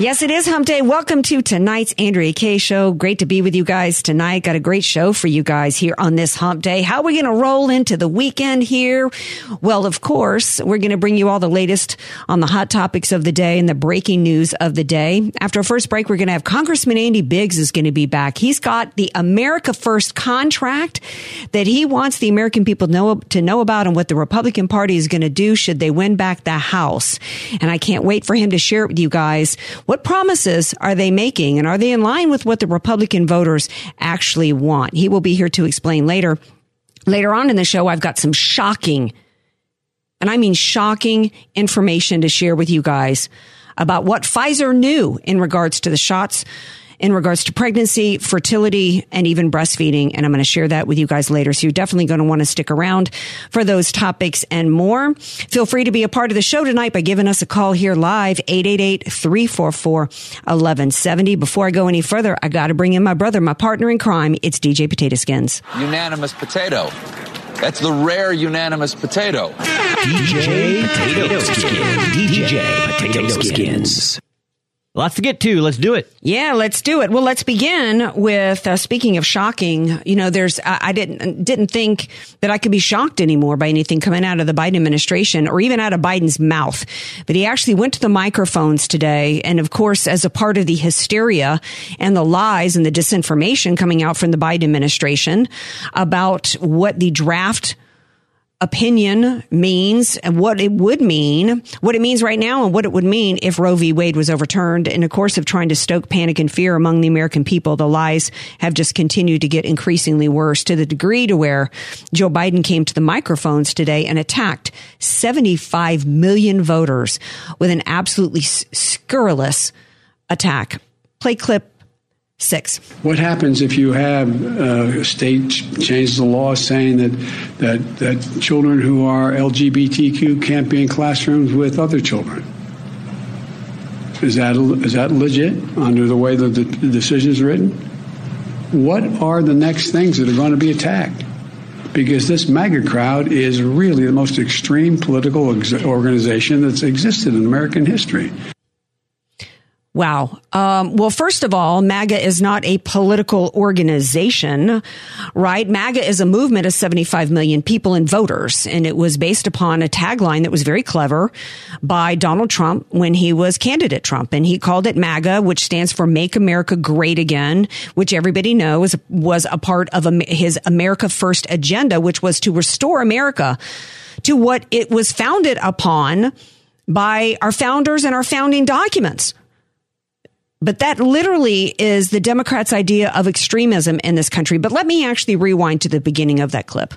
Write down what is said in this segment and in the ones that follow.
Yes, it is Hump Day. Welcome to tonight's Andrea Kaye show. Great to be with you guys tonight. Got a great show for you guys here on this Hump Day. How are we going to roll into the weekend here? Well, of course, we're going to bring you all the latest on the hot topics of the day and the breaking news of the day. After our first break, we're going to have Congressman Andy Biggs is going to be back. He's got the America First contract that he wants the American people know, to know about and what the Republican Party is going to do should they win back the House. And I can't wait for him to share it with you guys. What promises are they making and are they in line with what the Republican voters actually want? He will be here to explain later. Later on in the show, I've got some shocking, and I mean shocking information to share with you guys about what Pfizer knew in regards to the shots in regards to pregnancy, fertility, and even breastfeeding. And I'm going to share that with you guys later. So you're definitely going to want to stick around for those topics and more. Feel free to be a part of the show tonight by giving us a call here live, 888-344-1170. Before I go any further, I got to bring in my brother, my partner in crime. It's DJ Potato Skins. unanimous potato. That's the rare unanimous potato. DJ Potato Skins. DJ Potato Skins. Lots to get to. Let's do it. Yeah, let's do it. Well, let's begin with uh, speaking of shocking. You know, there's I, I didn't didn't think that I could be shocked anymore by anything coming out of the Biden administration or even out of Biden's mouth. But he actually went to the microphones today, and of course, as a part of the hysteria and the lies and the disinformation coming out from the Biden administration about what the draft opinion means and what it would mean, what it means right now and what it would mean if Roe v. Wade was overturned. In the course of trying to stoke panic and fear among the American people, the lies have just continued to get increasingly worse to the degree to where Joe Biden came to the microphones today and attacked 75 million voters with an absolutely scurrilous attack. Play clip six. What happens if you have uh, a state ch- changes the law saying that, that that children who are LGBTQ can't be in classrooms with other children? Is that is that legit under the way that the decision is written? What are the next things that are going to be attacked? Because this MAGA crowd is really the most extreme political organization that's existed in American history. Wow. Um, well, first of all, MAGA is not a political organization, right? MAGA is a movement of 75 million people and voters. And it was based upon a tagline that was very clever by Donald Trump when he was candidate Trump. And he called it MAGA, which stands for Make America Great Again, which everybody knows was a part of his America First agenda, which was to restore America to what it was founded upon by our founders and our founding documents. But that literally is the Democrats' idea of extremism in this country. But let me actually rewind to the beginning of that clip.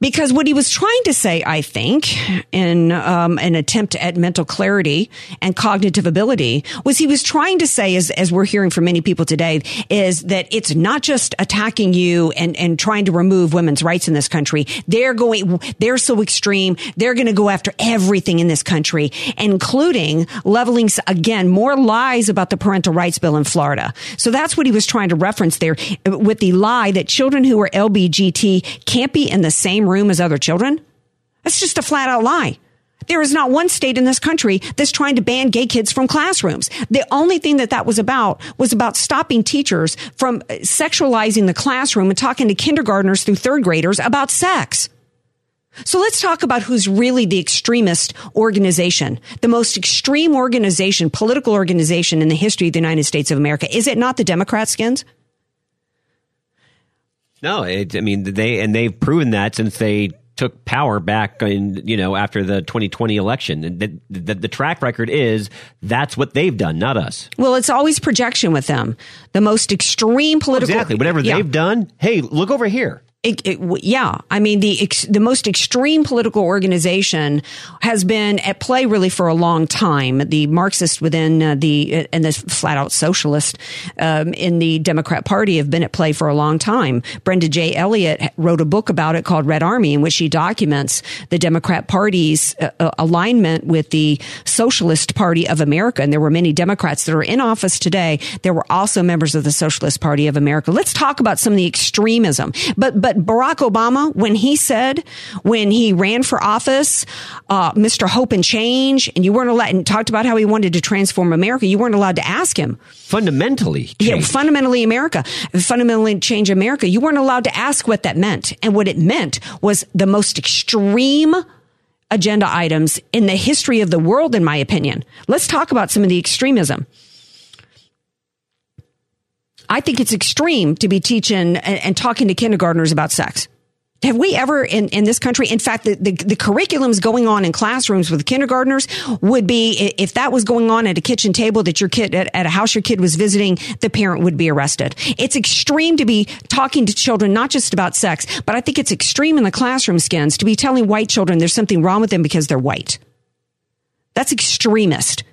Because what he was trying to say, I think, in um, an attempt at mental clarity and cognitive ability, was he was trying to say, as, as we're hearing from many people today, is that it's not just attacking you and, and trying to remove women's rights in this country. They're going, they're so extreme. They're going to go after everything in this country, including leveling, again, more lies about the parental rights bill in Florida. So that's what he was trying to reference there with the lie that children who are LBGT can't be in the same room as other children. That's just a flat out lie. There is not one state in this country that's trying to ban gay kids from classrooms. The only thing that that was about was about stopping teachers from uh, sexualizing the classroom and talking to kindergartners through third graders about sex. So let's talk about who's really the extremist organization, the most extreme organization, political organization in the history of the United States of America. Is it not the Democrat skins? No, it, I mean they and they've proven that since they took power back in you know after the 2020 election. And the, the, the, track record is that's what they've done not us. Well it's always projection with them. The most extreme political exactly. Whatever yeah. they've done hey look over here it, it, yeah, I mean the ex, the most extreme political organization has been at play really for a long time. The Marxist within uh, the and the flat out socialist um, in the Democrat Party have been at play for a long time. Brenda J. Elliott wrote a book about it called Red Army, in which she documents the Democrat Party's uh, uh, alignment with the Socialist Party of America. And there were many Democrats that are in office today. There were also members of the Socialist Party of America. Let's talk about some of the extremism, but but Barack Obama, when he said, when he ran for office, uh, Mr. Hope and Change, and you weren't allowed, and talked about how he wanted to transform America, you weren't allowed to ask him. Fundamentally. Change. Yeah, fundamentally America. Fundamentally change America. You weren't allowed to ask what that meant. And what it meant was the most extreme agenda items in the history of the world, in my opinion. Let's talk about some of the extremism. I think it's extreme to be teaching and, and talking to kindergartners about sex. Have we ever in, in this country, in fact, the, the, the, curriculums going on in classrooms with kindergartners would be, if that was going on at a kitchen table that your kid, at, at a house your kid was visiting, the parent would be arrested. It's extreme to be talking to children, not just about sex, but I think it's extreme in the classroom skins to be telling white children there's something wrong with them because they're white. That's extremist.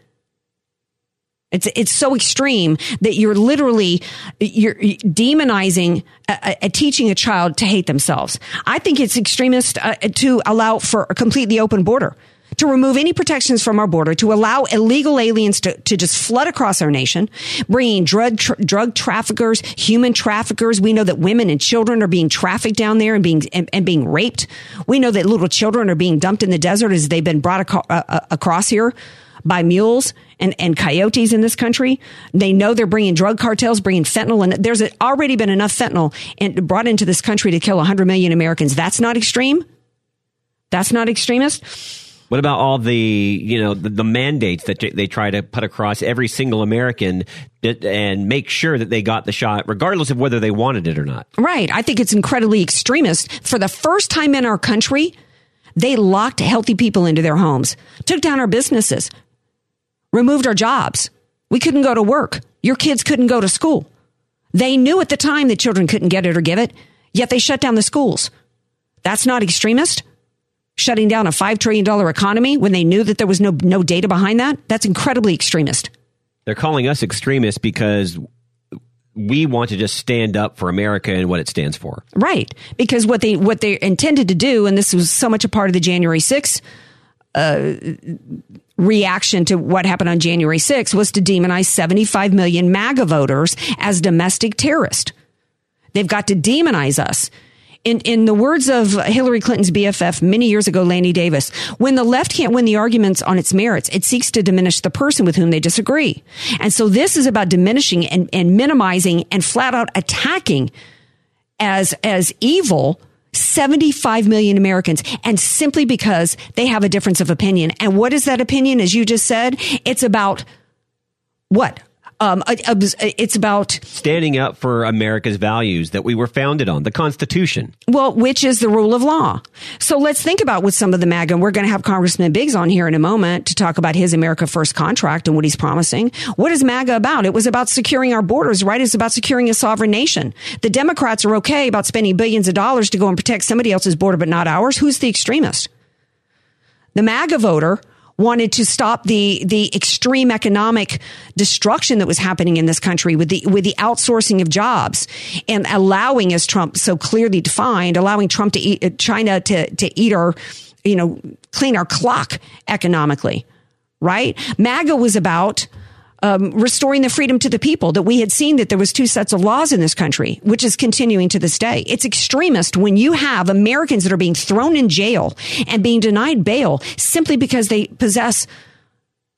It's it's so extreme that you're literally you're demonizing, a, a teaching a child to hate themselves. I think it's extremist uh, to allow for a completely open border, to remove any protections from our border, to allow illegal aliens to, to just flood across our nation, bringing drug tra- drug traffickers, human traffickers. We know that women and children are being trafficked down there and being and, and being raped. We know that little children are being dumped in the desert as they've been brought ac- uh, uh across here by mules and, and coyotes in this country. They know they're bringing drug cartels, bringing fentanyl, and there's already been enough fentanyl in, brought into this country to kill 100 million Americans. That's not extreme. That's not extremist. What about all the you know the, the, mandates that they try to put across every single American and make sure that they got the shot, regardless of whether they wanted it or not? Right. I think it's incredibly extremist. For the first time in our country, they locked healthy people into their homes, took down our businesses, removed our jobs. We couldn't go to work. Your kids couldn't go to school. They knew at the time that children couldn't get it or give it, yet they shut down the schools. That's not extremist? Shutting down a $5 trillion economy when they knew that there was no, no data behind that? That's incredibly extremist. They're calling us extremists because we want to just stand up for America and what it stands for. Right. Because what they what they intended to do, and this was so much a part of the January 6th uh, reaction to what happened on January 6th was to demonize 75 million MAGA voters as domestic terrorists. They've got to demonize us. In, in the words of Hillary Clinton's BFF many years ago, Lanny Davis, when the left can't win the arguments on its merits, it seeks to diminish the person with whom they disagree. And so this is about diminishing and, and minimizing and flat out attacking as, as evil 75 million Americans and simply because they have a difference of opinion. And what is that opinion? As you just said, it's about what? Um, it's about standing up for America's values that we were founded on, the Constitution. Well, which is the rule of law. So let's think about with some of the MAGA. And we're going to have Congressman Biggs on here in a moment to talk about his America First contract and what he's promising. What is MAGA about? It was about securing our borders, right? It's about securing a sovereign nation. The Democrats are okay about spending billions of dollars to go and protect somebody else's border, but not ours. Who's the extremist? The MAGA voter wanted to stop the the extreme economic destruction that was happening in this country with the with the outsourcing of jobs and allowing, as Trump so clearly defined, allowing Trump to eat uh, China to to eat our, you know, clean our clock economically, right? MAGA was about um, restoring the freedom to the people that we had seen that there was two sets of laws in this country, which is continuing to this day. It's extremist when you have Americans that are being thrown in jail and being denied bail simply because they possess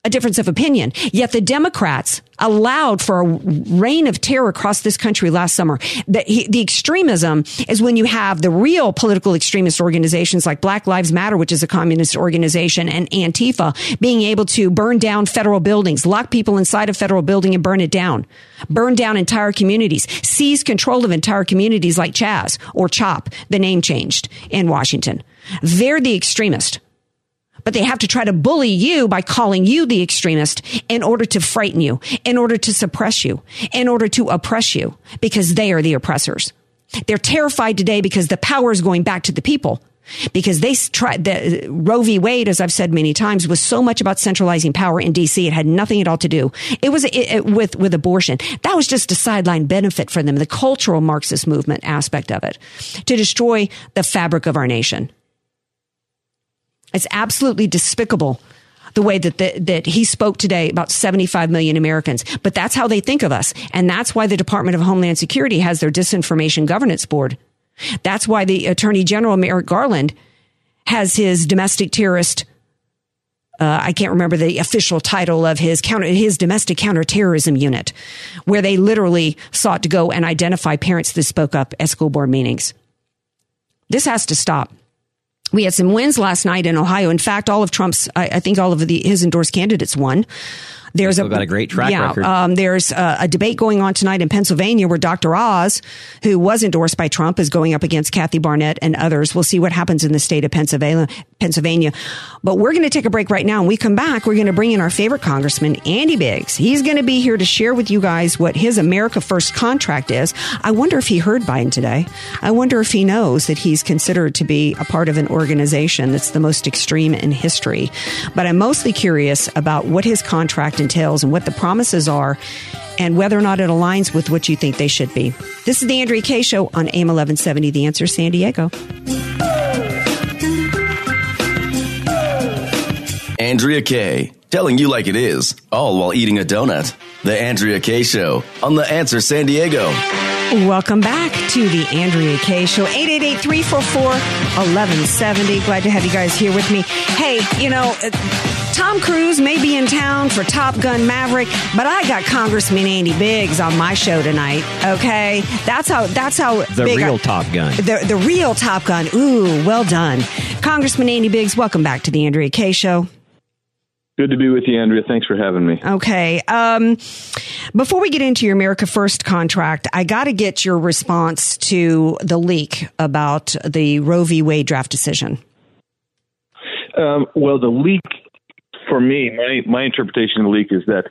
a difference of opinion. Yet the Democrats allowed for a reign of terror across this country last summer. The, the, extremism is when you have the real political extremist organizations like Black Lives Matter, which is a communist organization, and Antifa being able to burn down federal buildings, lock people inside a federal building and burn it down, burn down entire communities, seize control of entire communities like Chaz or CHOP, the name changed in Washington. They're the extremist but they have to try to bully you by calling you the extremist in order to frighten you, in order to suppress you, in order to oppress you, because they are the oppressors. They're terrified today because the power is going back to the people. Because they tried the uh, Roe v. Wade, as I've said many times, was so much about centralizing power in D.C. It had nothing at all to do. It was it, it, with with abortion. That was just a sideline benefit for them. The cultural Marxist movement aspect of it to destroy the fabric of our nation. It's absolutely despicable the way that the, that he spoke today about 75 million Americans. But that's how they think of us, and that's why the Department of Homeland Security has their disinformation governance board. That's why the Attorney General Merrick Garland has his domestic terrorist. Uh, I can't remember the official title of his counter, his domestic counterterrorism unit, where they literally sought to go and identify parents that spoke up at school board meetings. This has to stop. We had some wins last night in Ohio. In fact, all of Trump's, I, I think all of the, his endorsed candidates won. There's a, got a great track yeah, record. Um, there's a, a, debate going on tonight in Pennsylvania where Dr. Oz, who was endorsed by Trump, is going up against Kathy Barnette and others. We'll see what happens in the state of Pennsylvania. Pennsylvania. But we're going to take a break right now. and we come back, we're going to bring in our favorite congressman, Andy Biggs. He's going to be here to share with you guys what his America First contract is. I wonder if he heard Biden today. I wonder if he knows that he's considered to be a part of an organization that's the most extreme in history. But I'm mostly curious about what his contract entails and what the promises are and whether or not it aligns with what you think they should be. This is the Andrea Kaye Show on AM 1170, The Answer San Diego. Andrea Kaye, telling you like it is, all while eating a donut. The Andrea Kaye Show on The Answer San Diego. Welcome back to the Andrea Kaye Show. 888-344-1170. Glad to have you guys here with me. Hey, you know, uh, Tom Cruise may be in town for Top Gun Maverick, but I got Congressman Andy Biggs on my show tonight. Okay, that's how. That's how. The real I, Top Gun. The the real Top Gun. Ooh, well done, Congressman Andy Biggs. Welcome back to the Andrea Kaye Show. Good to be with you, Andrea. Thanks for having me. Okay. Um, before we get into your America First contract, I got to get your response to the leak about the Roe v. Wade draft decision. Um, well, the leak, for me, my, my interpretation of the leak is that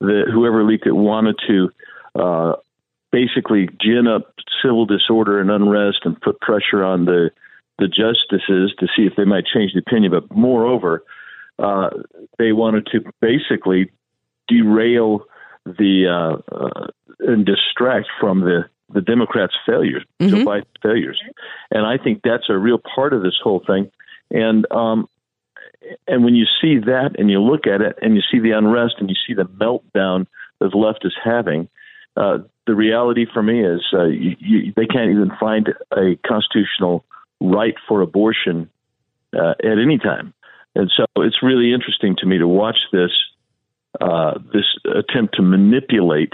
the, whoever leaked it wanted to uh, basically gin up civil disorder and unrest and put pressure on the the justices to see if they might change the opinion. But moreover, uh, they wanted to basically derail the uh, uh, and distract from the the Democrats' failures, mm-hmm. Joe Biden's failures, and I think that's a real part of this whole thing. And um, and when you see that, and you look at it, and you see the unrest, and you see the meltdown that the left is having, uh, the reality for me is uh, you, you, they can't even find a constitutional right for abortion uh, at any time. And so it's really interesting to me to watch this uh, this attempt to manipulate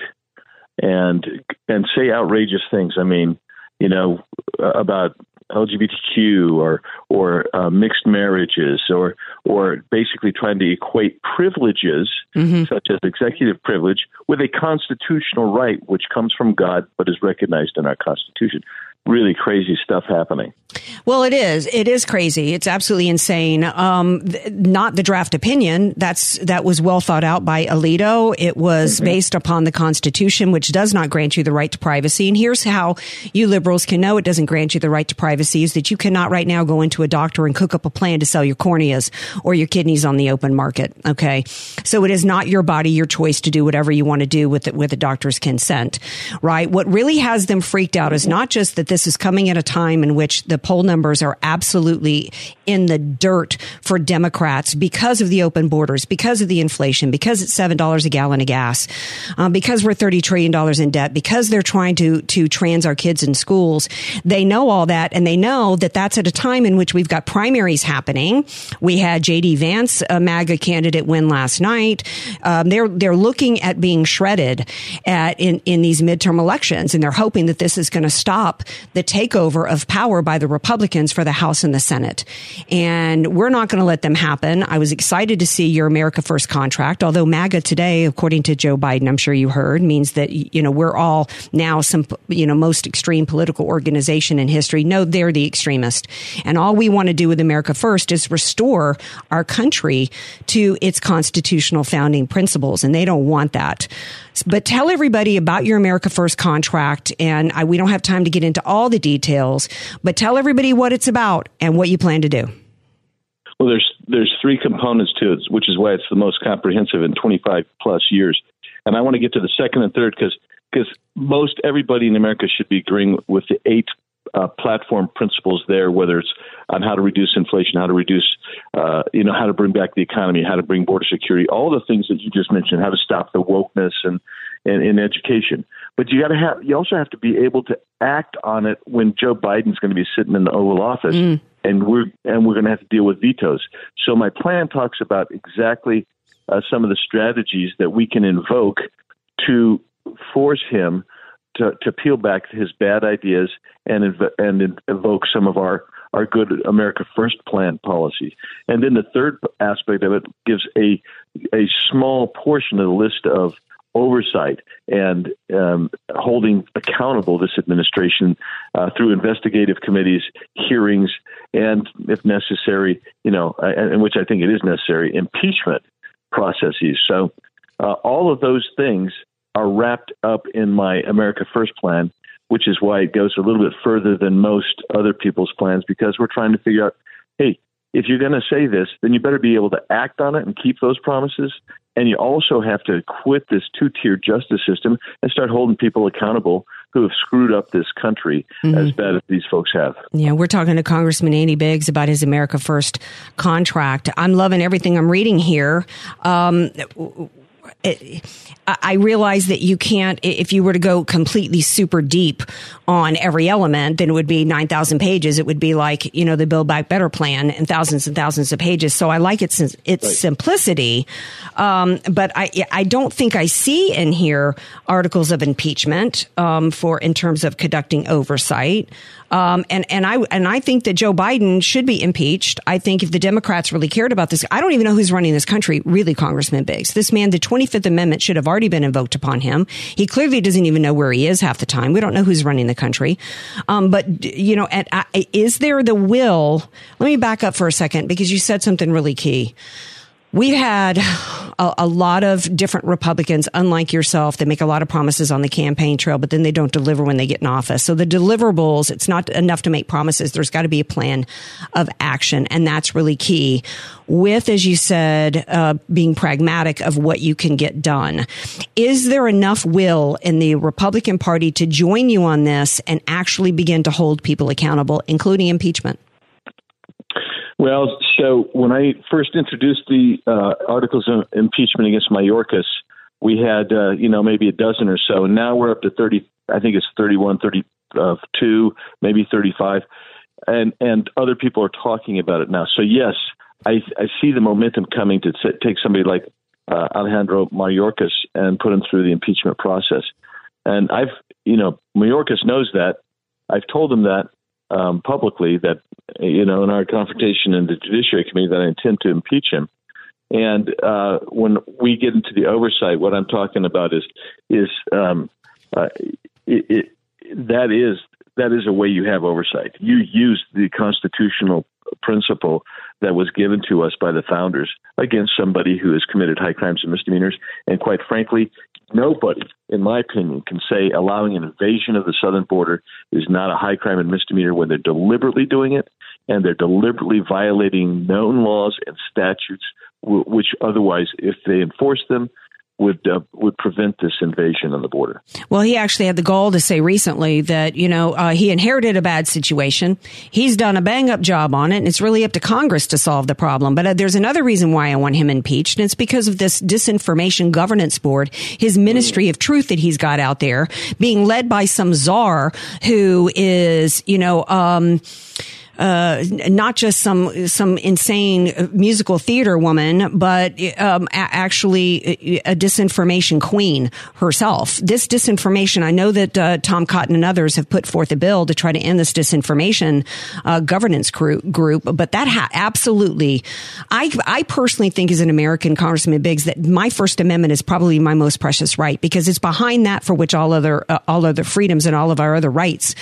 and and say outrageous things. I mean, you know, about LGBTQ or or uh, mixed marriages or or basically trying to equate privileges mm-hmm. such as executive privilege with a constitutional right which comes from God but is recognized in our Constitution really crazy stuff happening. Well, it is. It is crazy. It's absolutely insane. Um, th- not the draft opinion. That's that was well thought out by Alito. It was mm-hmm. based upon the Constitution, which does not grant you the right to privacy. And here's how you liberals can know it doesn't grant you the right to privacy: is that you cannot right now go into a doctor and cook up a plan to sell your corneas or your kidneys on the open market. Okay, so it is not your body, your choice to do whatever you want to do with it with a doctor's consent. Right? What really has them freaked out is not just that this is coming at a time in which the poll numbers are absolutely in the dirt for Democrats because of the open borders, because of the inflation, because it's seven dollars a gallon of gas, um, because we're thirty trillion dollars in debt, because they're trying to to trans our kids in schools. They know all that, and they know that that's at a time in which we've got primaries happening. We had J.D. Vance, a MAGA candidate, win last night. Um, they're they're looking at being shredded at in in these midterm elections, and they're hoping that this is going to stop the takeover of power by the Republicans for the House and the Senate. And we're not going to let them happen. I was excited to see your America First contract, although MAGA today, according to Joe Biden, I'm sure you heard, means that, you know, we're all now some, you know, most extreme political organization in history. No, they're the extremist. And all we want to do with America First is restore our country to its constitutional founding principles. And they don't want that. But tell everybody about your America First contract. And I, we don't have time to get into all the details, but tell everybody what it's about and what you plan to do. Well, there's there's three components to it, which is why it's the most comprehensive in 25 plus years. And I want to get to the second and third because because most everybody in America should be agreeing with the eight uh, platform principles there, whether it's on how to reduce inflation, how to reduce, uh, you know, how to bring back the economy, how to bring border security, all the things that you just mentioned, how to stop the wokeness and and in education. But you got to have, you also have to be able to act on it when Joe Biden's going to be sitting in the Oval Office, mm. and we're and we're going to have to deal with vetoes. So my plan talks about exactly uh, some of the strategies that we can invoke to force him to, to peel back his bad ideas and inv- and invoke some of our our good America First plan policy. And then the third aspect of it gives a a small portion of the list of oversight and um, holding accountable this administration uh, through investigative committees, hearings, and if necessary, you know, in which I think it is necessary, impeachment processes. So uh, all of those things are wrapped up in my America First plan, which is why it goes a little bit further than most other people's plans because we're trying to figure out, hey, if you're going to say this, then you better be able to act on it and keep those promises. And you also have to quit this two tier justice system and start holding people accountable who have screwed up this country mm-hmm. as bad as these folks have. Yeah, we're talking to Congressman Andy Biggs about his America First contract. I'm loving everything I'm reading here. Um, I realize that you can't, if you were to go completely super deep on every element, then it would be 9,000 pages. It would be like, you know, the Build Back Better plan and thousands and thousands of pages. So I like its, its right. simplicity. Um, but I, I don't think I see in here articles of impeachment, um, for in terms of conducting oversight. Um, and, and I, and I think that Joe Biden should be impeached. I think if the Democrats really cared about this, I don't even know who's running this country, really, Congressman Biggs. This man, the 25th Amendment should have already been invoked upon him. He clearly doesn't even know where he is half the time. We don't know who's running the country. Um, but, you know, at, is there the will? Let me back up for a second because you said something really key. We've had a, a, lot of different Republicans, unlike yourself, that make a lot of promises on the campaign trail, but then they don't deliver when they get in office. So the deliverables, it's not enough to make promises. There's got to be a plan of action. And that's really key with, as you said, uh, being pragmatic of what you can get done. Is there enough will in the Republican Party to join you on this and actually begin to hold people accountable, including impeachment? Well, so when I first introduced the uh, articles of impeachment against Mayorkas, we had uh, you know maybe a dozen or so. Now we're up to thirty. I think it's 31, 32, maybe thirty-five, and and other people are talking about it now. So yes, I I see the momentum coming to take somebody like uh, Alejandro Mayorkas and put him through the impeachment process. And I've you know Mayorkas knows that. I've told him that um, publicly that you know in our confrontation in the Judiciary Committee that I intend to impeach him. And uh, when we get into the oversight, what I'm talking about is is um, uh, it, it, that is that is a way you have oversight. You use the constitutional principle that was given to us by the founders against somebody who has committed high crimes and misdemeanors. And quite frankly, nobody, in my opinion, can say allowing an invasion of the southern border is not a high crime and misdemeanor when they're deliberately doing it and they're deliberately violating known laws and statutes, which otherwise, if they enforce them, would uh, would prevent this invasion on the border. Well, he actually had the goal to say recently that you know uh, he inherited a bad situation. He's done a bang up job on it, and it's really up to Congress to solve the problem. But uh, there's another reason why I want him impeached, and it's because of this disinformation governance board, his ministry of truth that he's got out there, being led by some czar who is you know. Um, uh, not just some some insane musical theater woman, but um, a- actually a disinformation queen herself. This disinformation, I know that uh, Tom Cotton and others have put forth a bill to try to end this disinformation uh, governance group, group, but that ha- absolutely, I I personally think as an American Congressman Biggs that my First Amendment is probably my most precious right because it's behind that for which all other uh, all other freedoms and all of our other rights,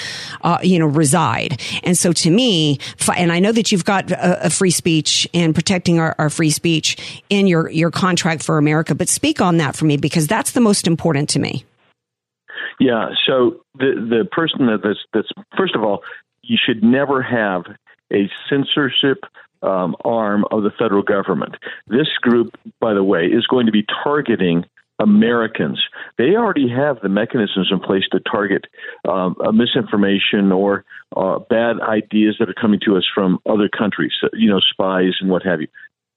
uh, you know, reside. And so to me and I know that you've got a, a free speech and protecting our, our, free speech in your, your contract for America, but speak on that for me because that's the most important to me. Yeah. So the the person that that's, that's first of all, you should never have a censorship um, arm of the federal government. This group, by the way, is going to be targeting Americans. They already have the mechanisms in place to target um, uh, misinformation or uh, bad ideas that are coming to us from other countries, you know, spies and what have you.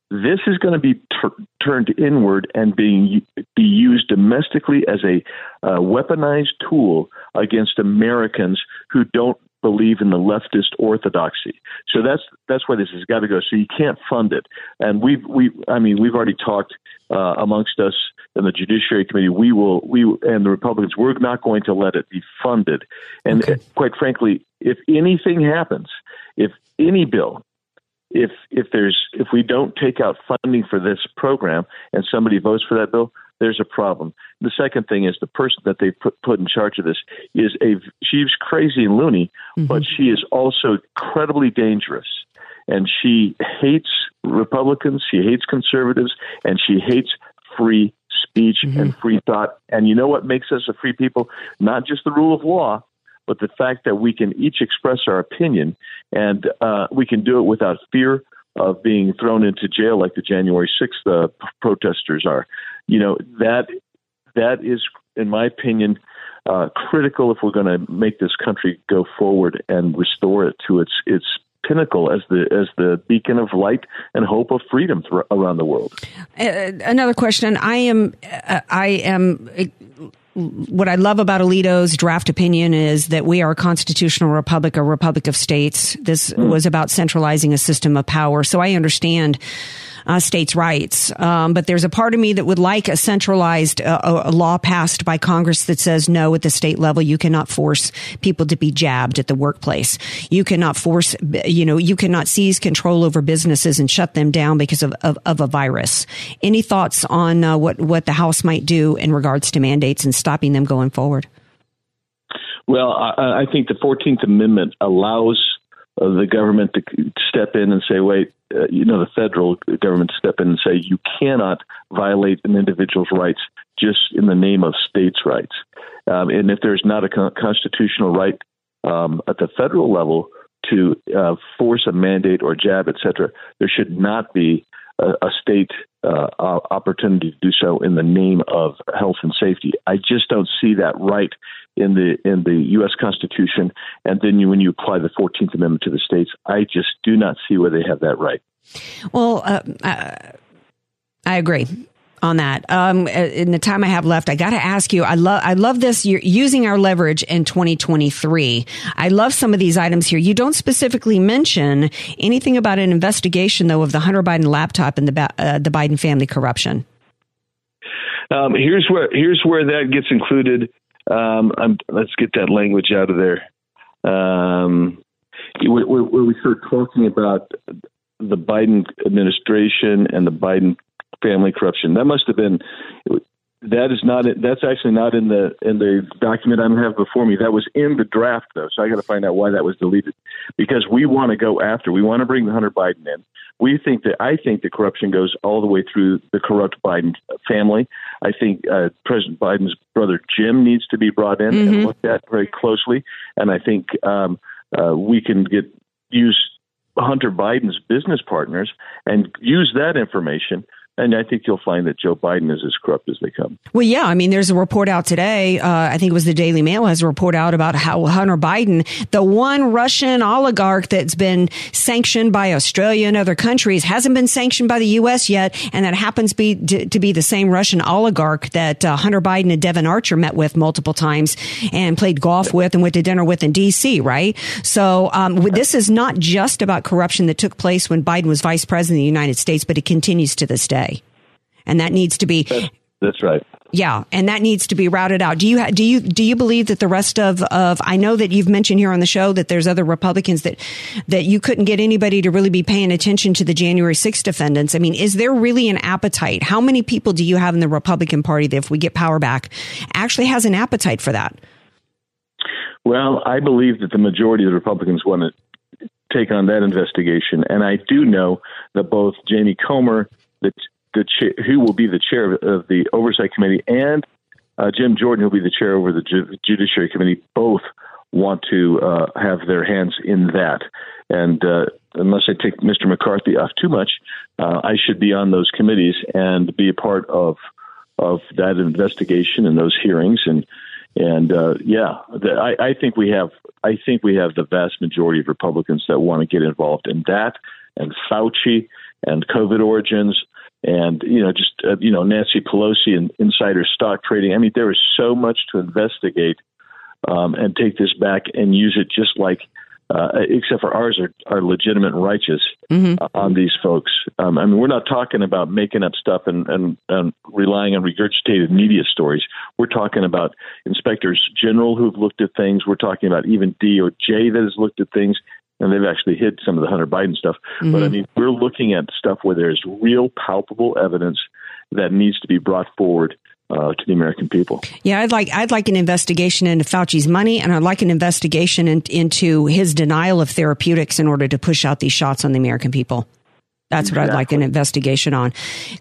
This is going to be t- turned inward and being be used domestically as a uh, weaponized tool against Americans who don't believe in the leftist orthodoxy. So that's that's why this has got to go. So you can't fund it. And we've we I mean we've already talked uh, amongst us in the Judiciary Committee. We will we and the Republicans we're not going to let it be funded. And okay. quite frankly, if anything happens, if any bill if if there's if we don't take out funding for this program and somebody votes for that bill, there's a problem. The second thing is the person that they put put in charge of this is a she's crazy and loony, mm-hmm. but she is also incredibly dangerous. And she hates Republicans, she hates conservatives, and she hates free speech mm-hmm. and free thought. And you know what makes us a free people? Not just the rule of law, but the fact that we can each express our opinion and uh, we can do it without fear of being thrown into jail like the January 6th uh, protesters are. You know, that that is, in my opinion, uh, critical if we're going to make this country go forward and restore it to its its pinnacle as the as the beacon of light and hope of freedom th- around the world. Uh, another question: I am uh, I am what I love about Alito's draft opinion is that we are a constitutional republic, a republic of states. This mm. was about centralizing a system of power. So I understand uh, states' rights. Um, but there's a part of me that would like a centralized uh, a law passed by Congress that says no, at the state level, you cannot force people to be jabbed at the workplace. You cannot force, you know, you cannot seize control over businesses and shut them down because of, of, of a virus. Any thoughts on uh, what, what the House might do in regards to mandates and stopping them going forward? Well, I, I think the 14th Amendment allows the government to step in and say, wait, uh, you know, the federal government step in and say, you cannot violate an individual's rights just in the name of states' rights. Um, and if there's not a con- constitutional right um, at the federal level to uh, force a mandate or jab, et cetera, there should not be a, a state uh, opportunity to do so in the name of health and safety. I just don't see that right in the in the U.S. Constitution. And then you, when you apply the Fourteenth Amendment to the states, I just do not see where they have that right. Well, uh, I agree on that. Um, in the time I have left, I got to ask you. I love I love this. You're using our leverage in 2023. I love some of these items here. You don't specifically mention anything about an investigation, though, of the Hunter Biden laptop and the uh, the Biden family corruption. Um, here's where here's where that gets included um, let's get that language out of there. Um, where, we start talking about the Biden administration and the Biden family corruption. That must have been that is not that's actually not in the in the document I have before me. That was in the draft though, so I got to find out why that was deleted. Because we want to go after, we want to bring Hunter Biden in. We think that I think the corruption goes all the way through the corrupt Biden family. I think uh, President Biden's brother Jim needs to be brought in mm-hmm. and looked at very closely. And I think um, uh, we can get use Hunter Biden's business partners and use that information and I think you'll find that Joe Biden is as corrupt as they come. Well, yeah. I mean, there's a report out today. Uh, I think it was the Daily Mail has a report out about how Hunter Biden, the one Russian oligarch that's been sanctioned by Australia and other countries, hasn't been sanctioned by the U.S. yet, and that happens be, to, to be the same Russian oligarch that uh, Hunter Biden and Devon Archer met with multiple times and played golf with and went to dinner with in D.C. Right. So um, this is not just about corruption that took place when Biden was vice president of the United States, but it continues to this day and that needs to be. That's, right. Yeah, and that needs to be routed out. Do you do you do you believe that the rest of of I know that you've mentioned here on the show that there's other Republicans that that you couldn't get anybody to really be paying attention to the January 6th defendants. I mean, is there really an appetite? How many people do you have in the Republican Party that if we get power back actually has an appetite for that? Well, I believe that the majority of the Republicans want to take on that investigation, and I do know that both Jamie Comer, the the who will be the chair of the Oversight Committee, and uh, Jim Jordan, who will be the chair over the Ju- Judiciary Committee, both want to uh, have their hands in that. And uh, unless I take Mr. McCarthy off too much, uh, I should be on those committees and be a part of of that investigation and those hearings. And and uh, yeah, the, I, I think we have I think we have the vast majority of Republicans that want to get involved in that and Fauci and COVID origins and you know just uh, you know Nancy Pelosi and insider stock trading. I mean, there is so much to investigate um, and take this back and use it just like. Uh, except for ours are, are legitimate and righteous mm-hmm. on these folks. Um, I mean, we're not talking about making up stuff and, and, and relying on regurgitated media stories. We're talking about inspectors general who've looked at things. We're talking about even DOJ that has looked at things and they've actually hid some of the Hunter Biden stuff. Mm-hmm. But I mean, we're looking at stuff where there's real palpable evidence that needs to be brought forward uh, to the American people. Yeah, I'd like I'd like an investigation into Fauci's money, and I'd like an investigation in, into his denial of therapeutics in order to push out these shots on the American people. That's exactly. what I'd like an investigation on.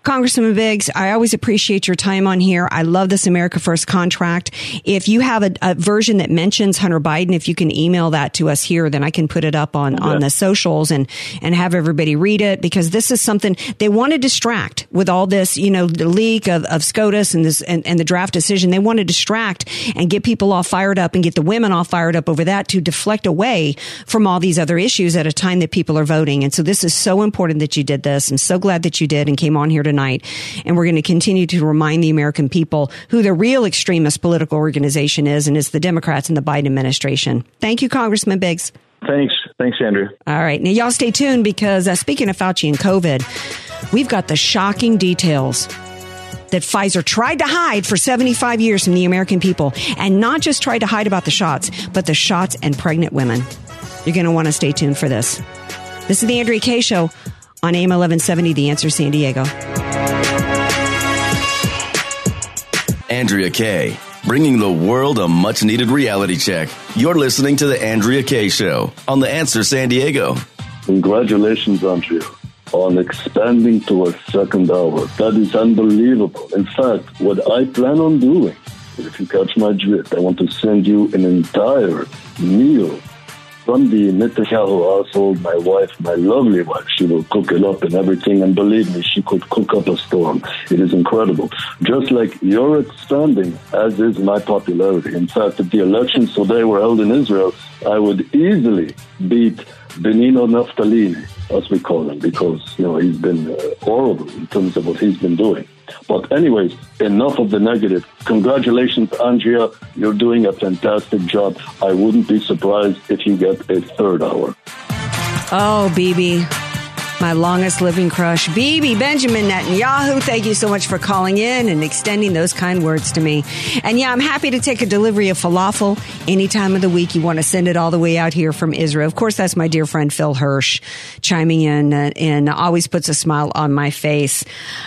Congressman Biggs, I always appreciate your time on here. I love this America First contract. If you have a, a version that mentions Hunter Biden, if you can email that to us here, then I can put it up on, yeah. on the socials and, and have everybody read it because this is something they want to distract with all this, you know, the leak of, of SCOTUS and this, and, and the draft decision. They want to distract and get people all fired up and get the women all fired up over that to deflect away from all these other issues at a time that people are voting. And so this is so important that you you did this. I'm so glad that you did and came on here tonight. And we're going to continue to remind the American people who the real extremist political organization is, and it's the Democrats and the Biden administration. Thank you, Congressman Biggs. Thanks. Thanks, Andrew. All right. Now, y'all stay tuned because uh, speaking of Fauci and COVID, we've got the shocking details that Pfizer tried to hide for 75 years from the American people and not just tried to hide about the shots, but the shots and pregnant women. You're going to want to stay tuned for this. This is the Andrea Kaye Show on AM 1170, The Answer San Diego. Andrea Kaye, bringing the world a much needed reality check. You're listening to The Andrea Kaye Show on The Answer San Diego. Congratulations, Andrea, on expanding to a second hour. That is unbelievable. In fact, what I plan on doing, if you catch my drift, I want to send you an entire meal the Netanyahu household, my wife, my lovely wife, she will cook it up and everything. And believe me, she could cook up a storm. It is incredible. Just like you're expanding, as is my popularity. In fact, if the elections today were held in Israel, I would easily beat Benino Naftali, as we call him, because you know he's been uh, horrible in terms of what he's been doing. But anyways, enough of the negative. Congratulations, Andrea. You're doing a fantastic job. I wouldn't be surprised if you get a third hour. Oh, BB my longest living crush, Bibi Benjamin Netanyahu. Thank you so much for calling in and extending those kind words to me. And yeah, I'm happy to take a delivery of falafel any time of the week you want to send it all the way out here from Israel. Of course, that's my dear friend Phil Hirsch chiming in uh, and always puts a smile on my face.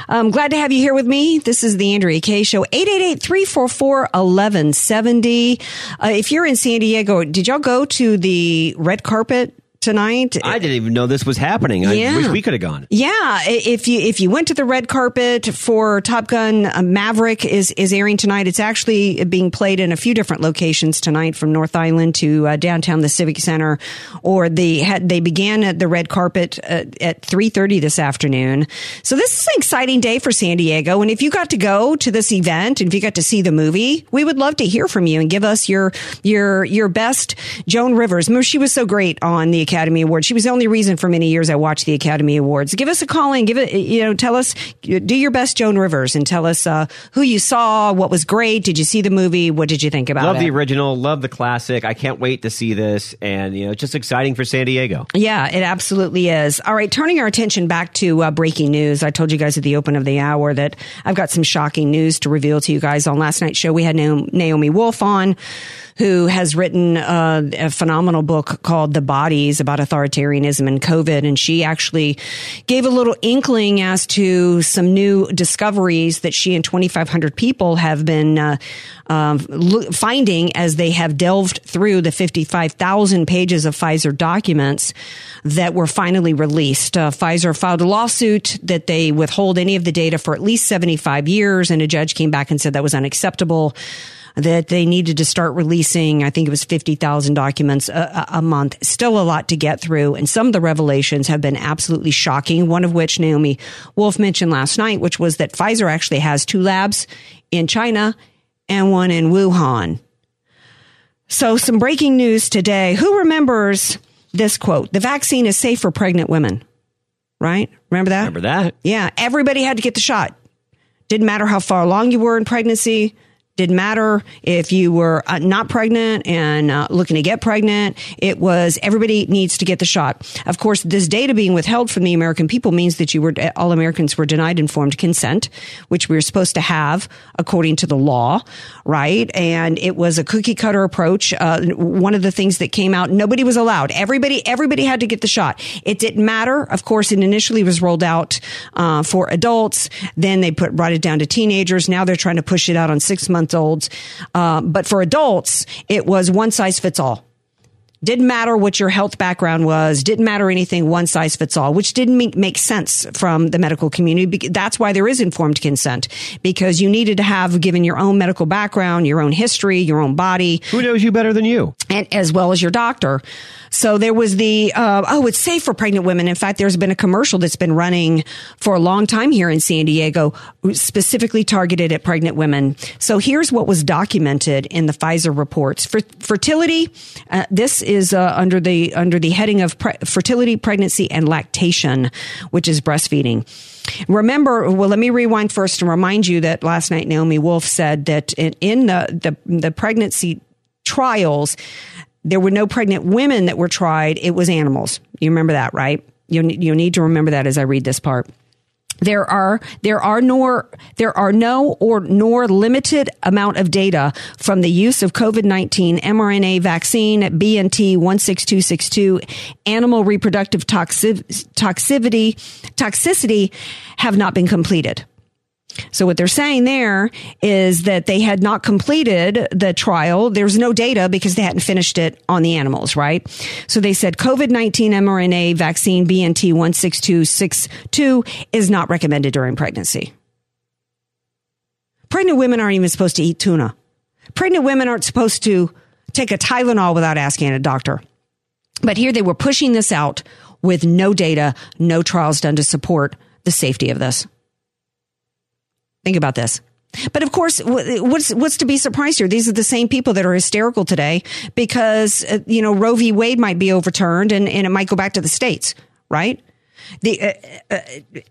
I'm glad to have you here with me. This is the Andrea Kaye Show, 888-344-1170. Uh, if you're in San Diego, did y'all go to the red carpet tonight. I didn't even know this was happening. I Yeah. wish we could have gone. Yeah, if you if you went to the red carpet for Top Gun uh, Maverick is is airing tonight. It's actually being played in a few different locations tonight, from North Island to uh, downtown the Civic Center. Or the had they began at the red carpet uh, at three thirty this afternoon. So this is an exciting day for San Diego. And if you got to go to this event, and if you got to see the movie, we would love to hear from you and give us your your your best Joan Rivers. She was so great on the Academy Awards. She was the only reason for many years I watched the Academy Awards. Give us a call and give it, you know, tell us, do your best Joan Rivers and tell us uh, who you saw, what was great. Did you see the movie? What did you think about Love it? Love the original, love the classic. I can't wait to see this, and you know, it's just exciting for San Diego. Yeah, it absolutely is. All right, turning our attention back to uh, breaking news. I told you guys at the open of the hour that I've got some shocking news to reveal to you guys. On last night's show, we had Naomi Wolf on, who has written uh, a phenomenal book called The Bodies about authoritarianism and COVID. And she actually gave a little inkling as to some new discoveries that she and 2,500 people have been uh, um, finding as they have delved through the 55,000 pages of Pfizer documents that were finally released. Uh, Pfizer filed a lawsuit that they withhold any of the data for at least 75 years, and a judge came back and said that was unacceptable. That they needed to start releasing, I think it was 50,000 documents a, a a month. Still a lot to get through. And some of the revelations have been absolutely shocking. One of which Naomi Wolf mentioned last night, which was that Pfizer actually has two labs in China and one in Wuhan. So, some breaking news today. Who remembers this quote? The vaccine is safe for pregnant women, right? Remember that? Remember that? Yeah, everybody had to get the shot. Didn't matter how far along you were in pregnancy. Didn't matter if you were uh, not pregnant and uh, looking to get pregnant. It was everybody needs to get the shot. Of course, this data being withheld from the American people means that you were all Americans were denied informed consent, which we were supposed to have according to the law, right? And it was a cookie cutter approach. Uh, one of the things that came out, nobody was allowed. Everybody, everybody had to get the shot. It didn't matter. Of course, it initially was rolled out uh, for adults. Then they put brought it down to teenagers. Now they're trying to push it out on six month olds. Uh, but for adults, it was one size fits all. Didn't matter what your health background was. Didn't matter anything. One size fits all, which didn't make, make sense from the medical community. That's why there is informed consent because you needed to have given your own medical background, your own history, your own body. Who knows you better than you? And as well as your doctor. So there was the, uh, oh, it's safe for pregnant women. In fact, there's been a commercial that's been running for a long time here in San Diego, specifically targeted at pregnant women. So here's what was documented in the Pfizer reports. For fertility, uh, this is uh, under the under the heading of pre- fertility, pregnancy, and lactation, which is breastfeeding. Remember, well, let me rewind first and remind you that last night Naomi Wolf said that in, in the, the the pregnancy trials, there were no pregnant women that were tried. It was animals. You remember that, right? You you need to remember that as I read this part. There are there are nor there are no or nor limited amount of data from the use of COVID nineteen mRNA vaccine BNT one six two six two animal reproductive toxic, toxicity toxicity have not been completed. So what they're saying there is that they had not completed the trial. There's no data because they hadn't finished it on the animals, right? So they said COVID-19 mRNA vaccine BNT 16262 is not recommended during pregnancy. Pregnant women aren't even supposed to eat tuna. Pregnant women aren't supposed to take a Tylenol without asking a doctor. But here they were pushing this out with no data, no trials done to support the safety of this. Think about this. But of course, what's what's to be surprised here? These are the same people that are hysterical today because uh, you know Roe v. Wade might be overturned and, and it might go back to the states, right? The uh, uh,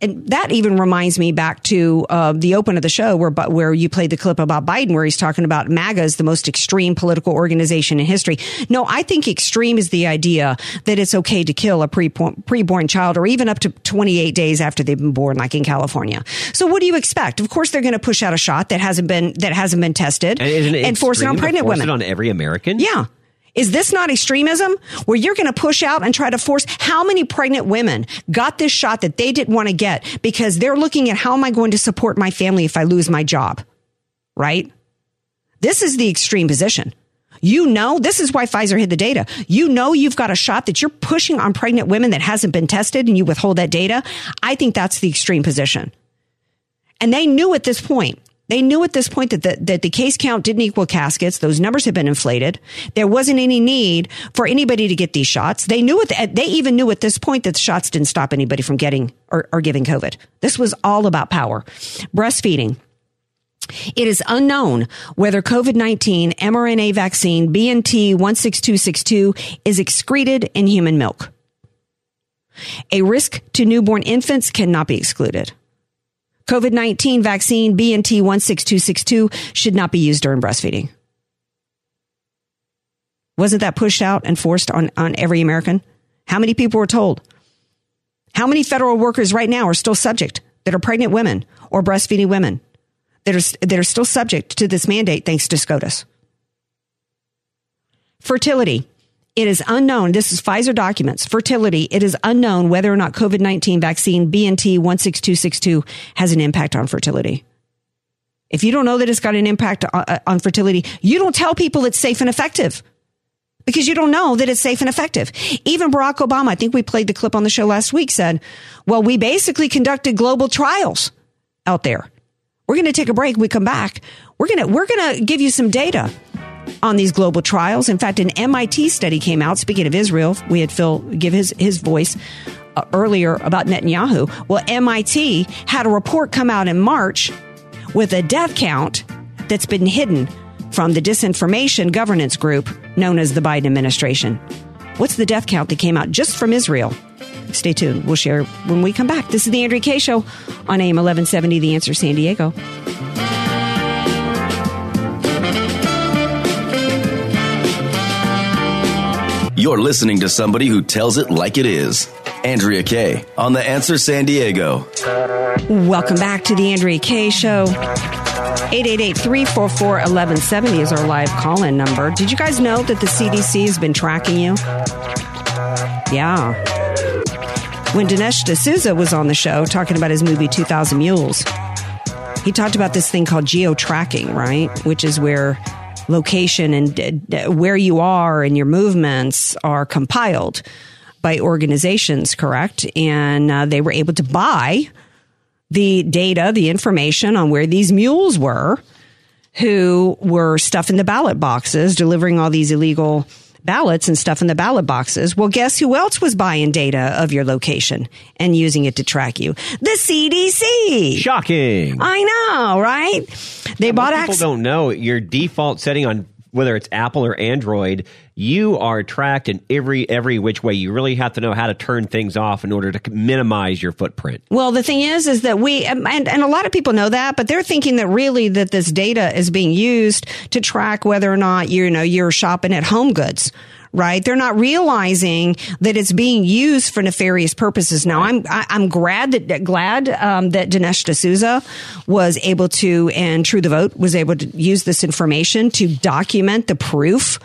and that even reminds me back to uh, the open of the show where where you played the clip about Biden where he's talking about MAGA is the most extreme political organization in history. No, I think extreme is the idea that it's okay to kill a pre preborn child or even up to 28 days after they've been born, like in California. So what do you expect? Of course, they're going to push out a shot that hasn't been that hasn't been tested And, and force it on pregnant force women. It on every American. Yeah. Is this not extremism where you're going to push out and try to force how many pregnant women got this shot that they didn't want to get because they're looking at how am I going to support my family if I lose my job? Right? This is the extreme position. You know, this is why Pfizer hid the data. You know, you've got a shot that you're pushing on pregnant women that hasn't been tested and you withhold that data. I think that's the extreme position. And they knew at this point, they knew at this point that the, that the case count didn't equal caskets. Those numbers had been inflated. There wasn't any need for anybody to get these shots. They knew it. They even knew at this point that the shots didn't stop anybody from getting or, or giving COVID. This was all about power. Breastfeeding. It is unknown whether COVID 19 mRNA vaccine BNT 16262 is excreted in human milk. A risk to newborn infants cannot be excluded. COVID 19 vaccine BNT 16262 should not be used during breastfeeding. Wasn't that pushed out and forced on, on every American? How many people were told? How many federal workers right now are still subject that are pregnant women or breastfeeding women that are, that are still subject to this mandate thanks to SCOTUS? Fertility. It is unknown. This is Pfizer documents. Fertility. It is unknown whether or not COVID 19 vaccine BNT 16262 has an impact on fertility. If you don't know that it's got an impact on, uh, on fertility, you don't tell people it's safe and effective because you don't know that it's safe and effective. Even Barack Obama, I think we played the clip on the show last week, said, well, we basically conducted global trials out there. We're going to take a break. we come back. We're going to, we're going to give you some data on these global trials. In fact, an MIT study came out. Speaking of Israel, we had Phil give his, his voice uh, earlier about Netanyahu. Well, MIT had a report come out in March with a death count that's been hidden from the disinformation governance group known as the Biden administration. What's the death count that came out just from Israel? Stay tuned. We'll share when we come back. This is the Andrea Kaye Show on AM 1170, The Answer San Diego. You're listening to somebody who tells it like it is. Andrea Kaye on The Answer San Diego. Welcome back to the Andrea Kaye Show. 888-344-1170 is our live call-in number. Did you guys know that the CDC has been tracking you? Yeah. When Dinesh D'Souza was on the show talking about his movie 2000 Mules, he talked about this thing called geo-tracking, right? Which is where location and uh, where you are and your movements are compiled by organizations, correct? And uh, they were able to buy the data, the information on where these mules were who were stuffing the ballot boxes, delivering all these illegal ballots and stuff in the ballot boxes. Well, guess who else was buying data of your location and using it to track you? The CDC. Shocking. I know, right? They yeah, bought People don't know your default setting on whether it's Apple or Android, you are tracked in every every which way. You really have to know how to turn things off in order to minimize your footprint. Well, the thing is, is that we and, and a lot of people know that, but they're thinking that really that this data is being used to track whether or not you know you're shopping at Home Goods right? They're not realizing that it's being used for nefarious purposes. Now, I'm I, am glad that glad um, that Dinesh D'Souza was able to and True the Vote was able to use this information to document the proof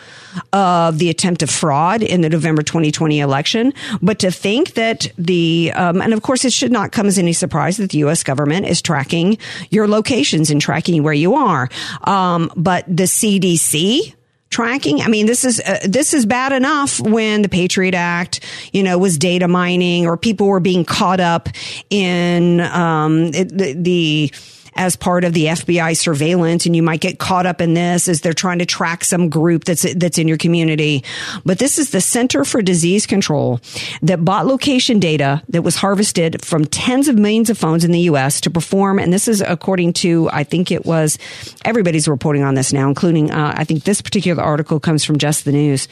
of the attempt of fraud in the November 2020 election. But to think that the um, and of course it should not come as any surprise that the U.S. government is tracking your locations and tracking where you are. Um, but the CDC tracking. I mean, this is uh, this is bad enough when the Patriot Act, you know, was data mining or people were being caught up in um, it, the, the as part of the FBI surveillance and you might get caught up in this as they're trying to track some group that's that's in your community. But this is the Center for Disease Control that bought location data that was harvested from tens of millions of phones in the US to perform and this is according to I think it was everybody's reporting on this now including uh, I think this particular article comes from Just the News.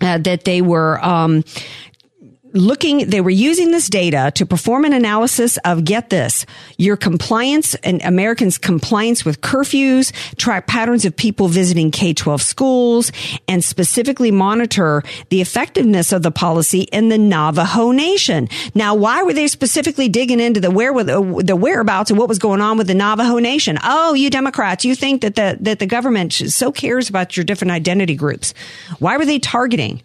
Uh, that they were um, looking, they were using this data to perform an analysis of get this, your compliance and Americans' compliance with curfews, track patterns of people visiting K 12 schools, and specifically monitor the effectiveness of the policy in the Navajo Nation. Now, why were they specifically digging into the where the whereabouts and what was going on with the Navajo Nation? Oh, you Democrats, you think that the that the government so cares about your different identity groups. Why were they targeting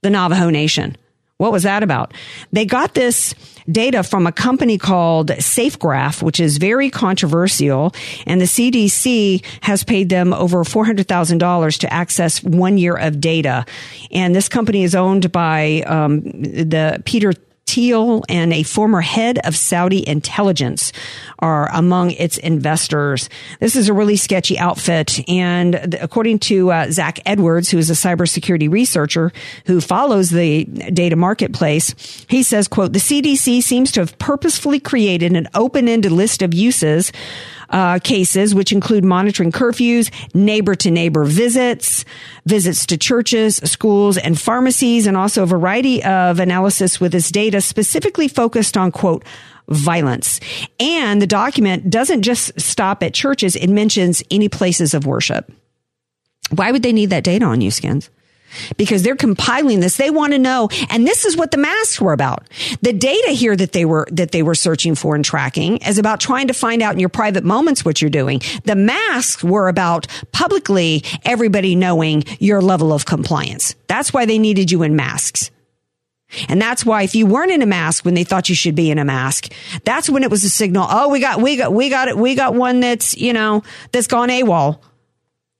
the Navajo Nation? What was that about? They got this data from a company called SafeGraph, which is very controversial. And the CDC has paid them over $400,000 to access one year of data. And this company is owned by um, the Peter Thiel and a former head of Saudi intelligence are among its investors. This is a really sketchy outfit. And according to uh, Zach Edwards, who is a cybersecurity researcher who follows the data marketplace, he says, quote, the CDC seems to have purposefully created an open-ended list of uses uh, cases, which include monitoring curfews, neighbor to neighbor visits, visits to churches, schools, and pharmacies, and also a variety of analysis with this data specifically focused on, quote, violence. And the document doesn't just stop at churches, it mentions any places of worship. Why would they need that data on you, Skins? Because they're compiling this. They want to know, and this is what the masks were about. The data here that they were that they were searching for and tracking is about trying to find out in your private moments what you're doing. The masks were about publicly everybody knowing your level of compliance. That's why they needed you in masks. And that's why if you weren't in a mask when they thought you should be in a mask, that's when it was a signal. Oh, we got, we got, we got it. We got one that's, you know, that's gone AWOL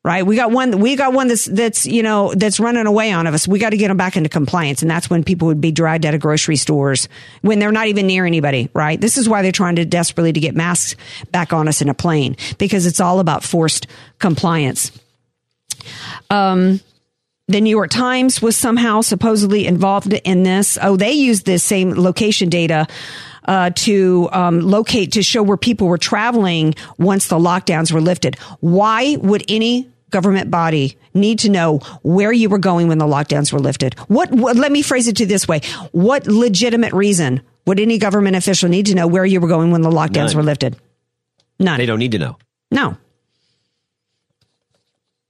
right? We got one, we got one that's, that's, you know, that's running away on us. We got to get them back into compliance. And that's when people would be dragged out of grocery stores when they're not even near anybody, right? This is why they're trying to desperately to get masks back on us in a plane because it's all about forced compliance. Um, the New York Times was somehow supposedly involved in this. Oh, they used this same location data uh, to um, locate to show where people were traveling once the lockdowns were lifted. Why would any government body need to know where you were going when the lockdowns were lifted? What, what let me phrase it to this way. What legitimate reason would any government official need to know where you were going when the lockdowns None. were lifted? None. They don't need to know. No.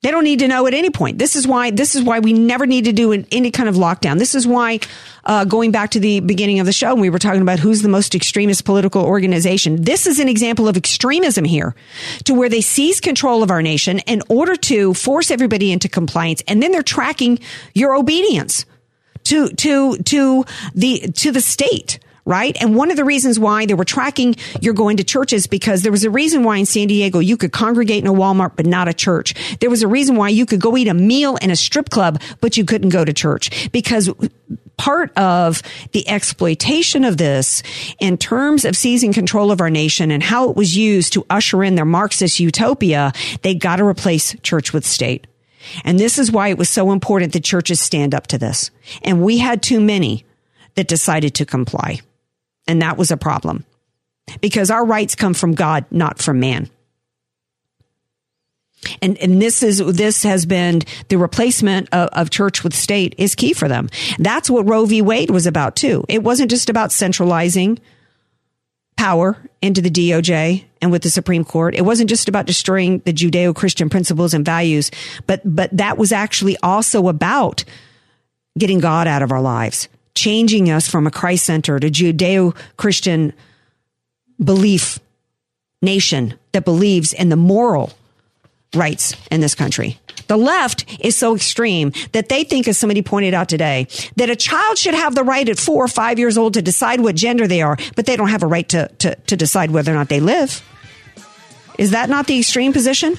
They don't need to know at any point. This is why. This is why we never need to do an, any kind of lockdown. This is why, uh, going back to the beginning of the show, we were talking about who's the most extremist political organization. This is an example of extremism here, to where they seize control of our nation in order to force everybody into compliance, and then they're tracking your obedience to to to the to the state right? And one of the reasons why they were tracking you're going to churches because there was a reason why in San Diego you could congregate in a Walmart but not a church. There was a reason why you could go eat a meal in a strip club but you couldn't go to church because part of the exploitation of this in terms of seizing control of our nation and how it was used to usher in their Marxist utopia, they got to replace church with state. And this is why it was so important that churches stand up to this. And we had too many that decided to comply. And that was a problem because our rights come from God, not from man. And, and this is, this has been the replacement of, of, church with state is key for them. That's what Roe v. Wade was about too. It wasn't just about centralizing power into the DOJ and with the Supreme Court. It wasn't just about destroying the Judeo-Christian principles and values, but, but that was actually also about getting God out of our lives changing us from a Christ centered, a Judeo Christian belief nation that believes in the moral rights in this country. The left is so extreme that they think, as somebody pointed out today, that a child should have the right at four or five years old to decide what gender they are, but they don't have a right to, to, to decide whether or not they live. Is that not the extreme position?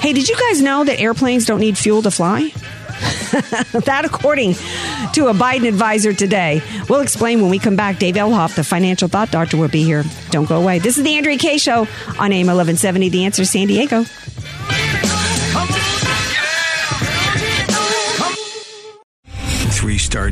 Hey, did you guys know that airplanes don't need fuel to fly? that, according to a Biden advisor today. We'll explain when we come back. Dave Elhoff, the financial thought doctor, will be here. Don't go away. This is the Andrea Kaye Show on AM 1170, The Answer San Diego.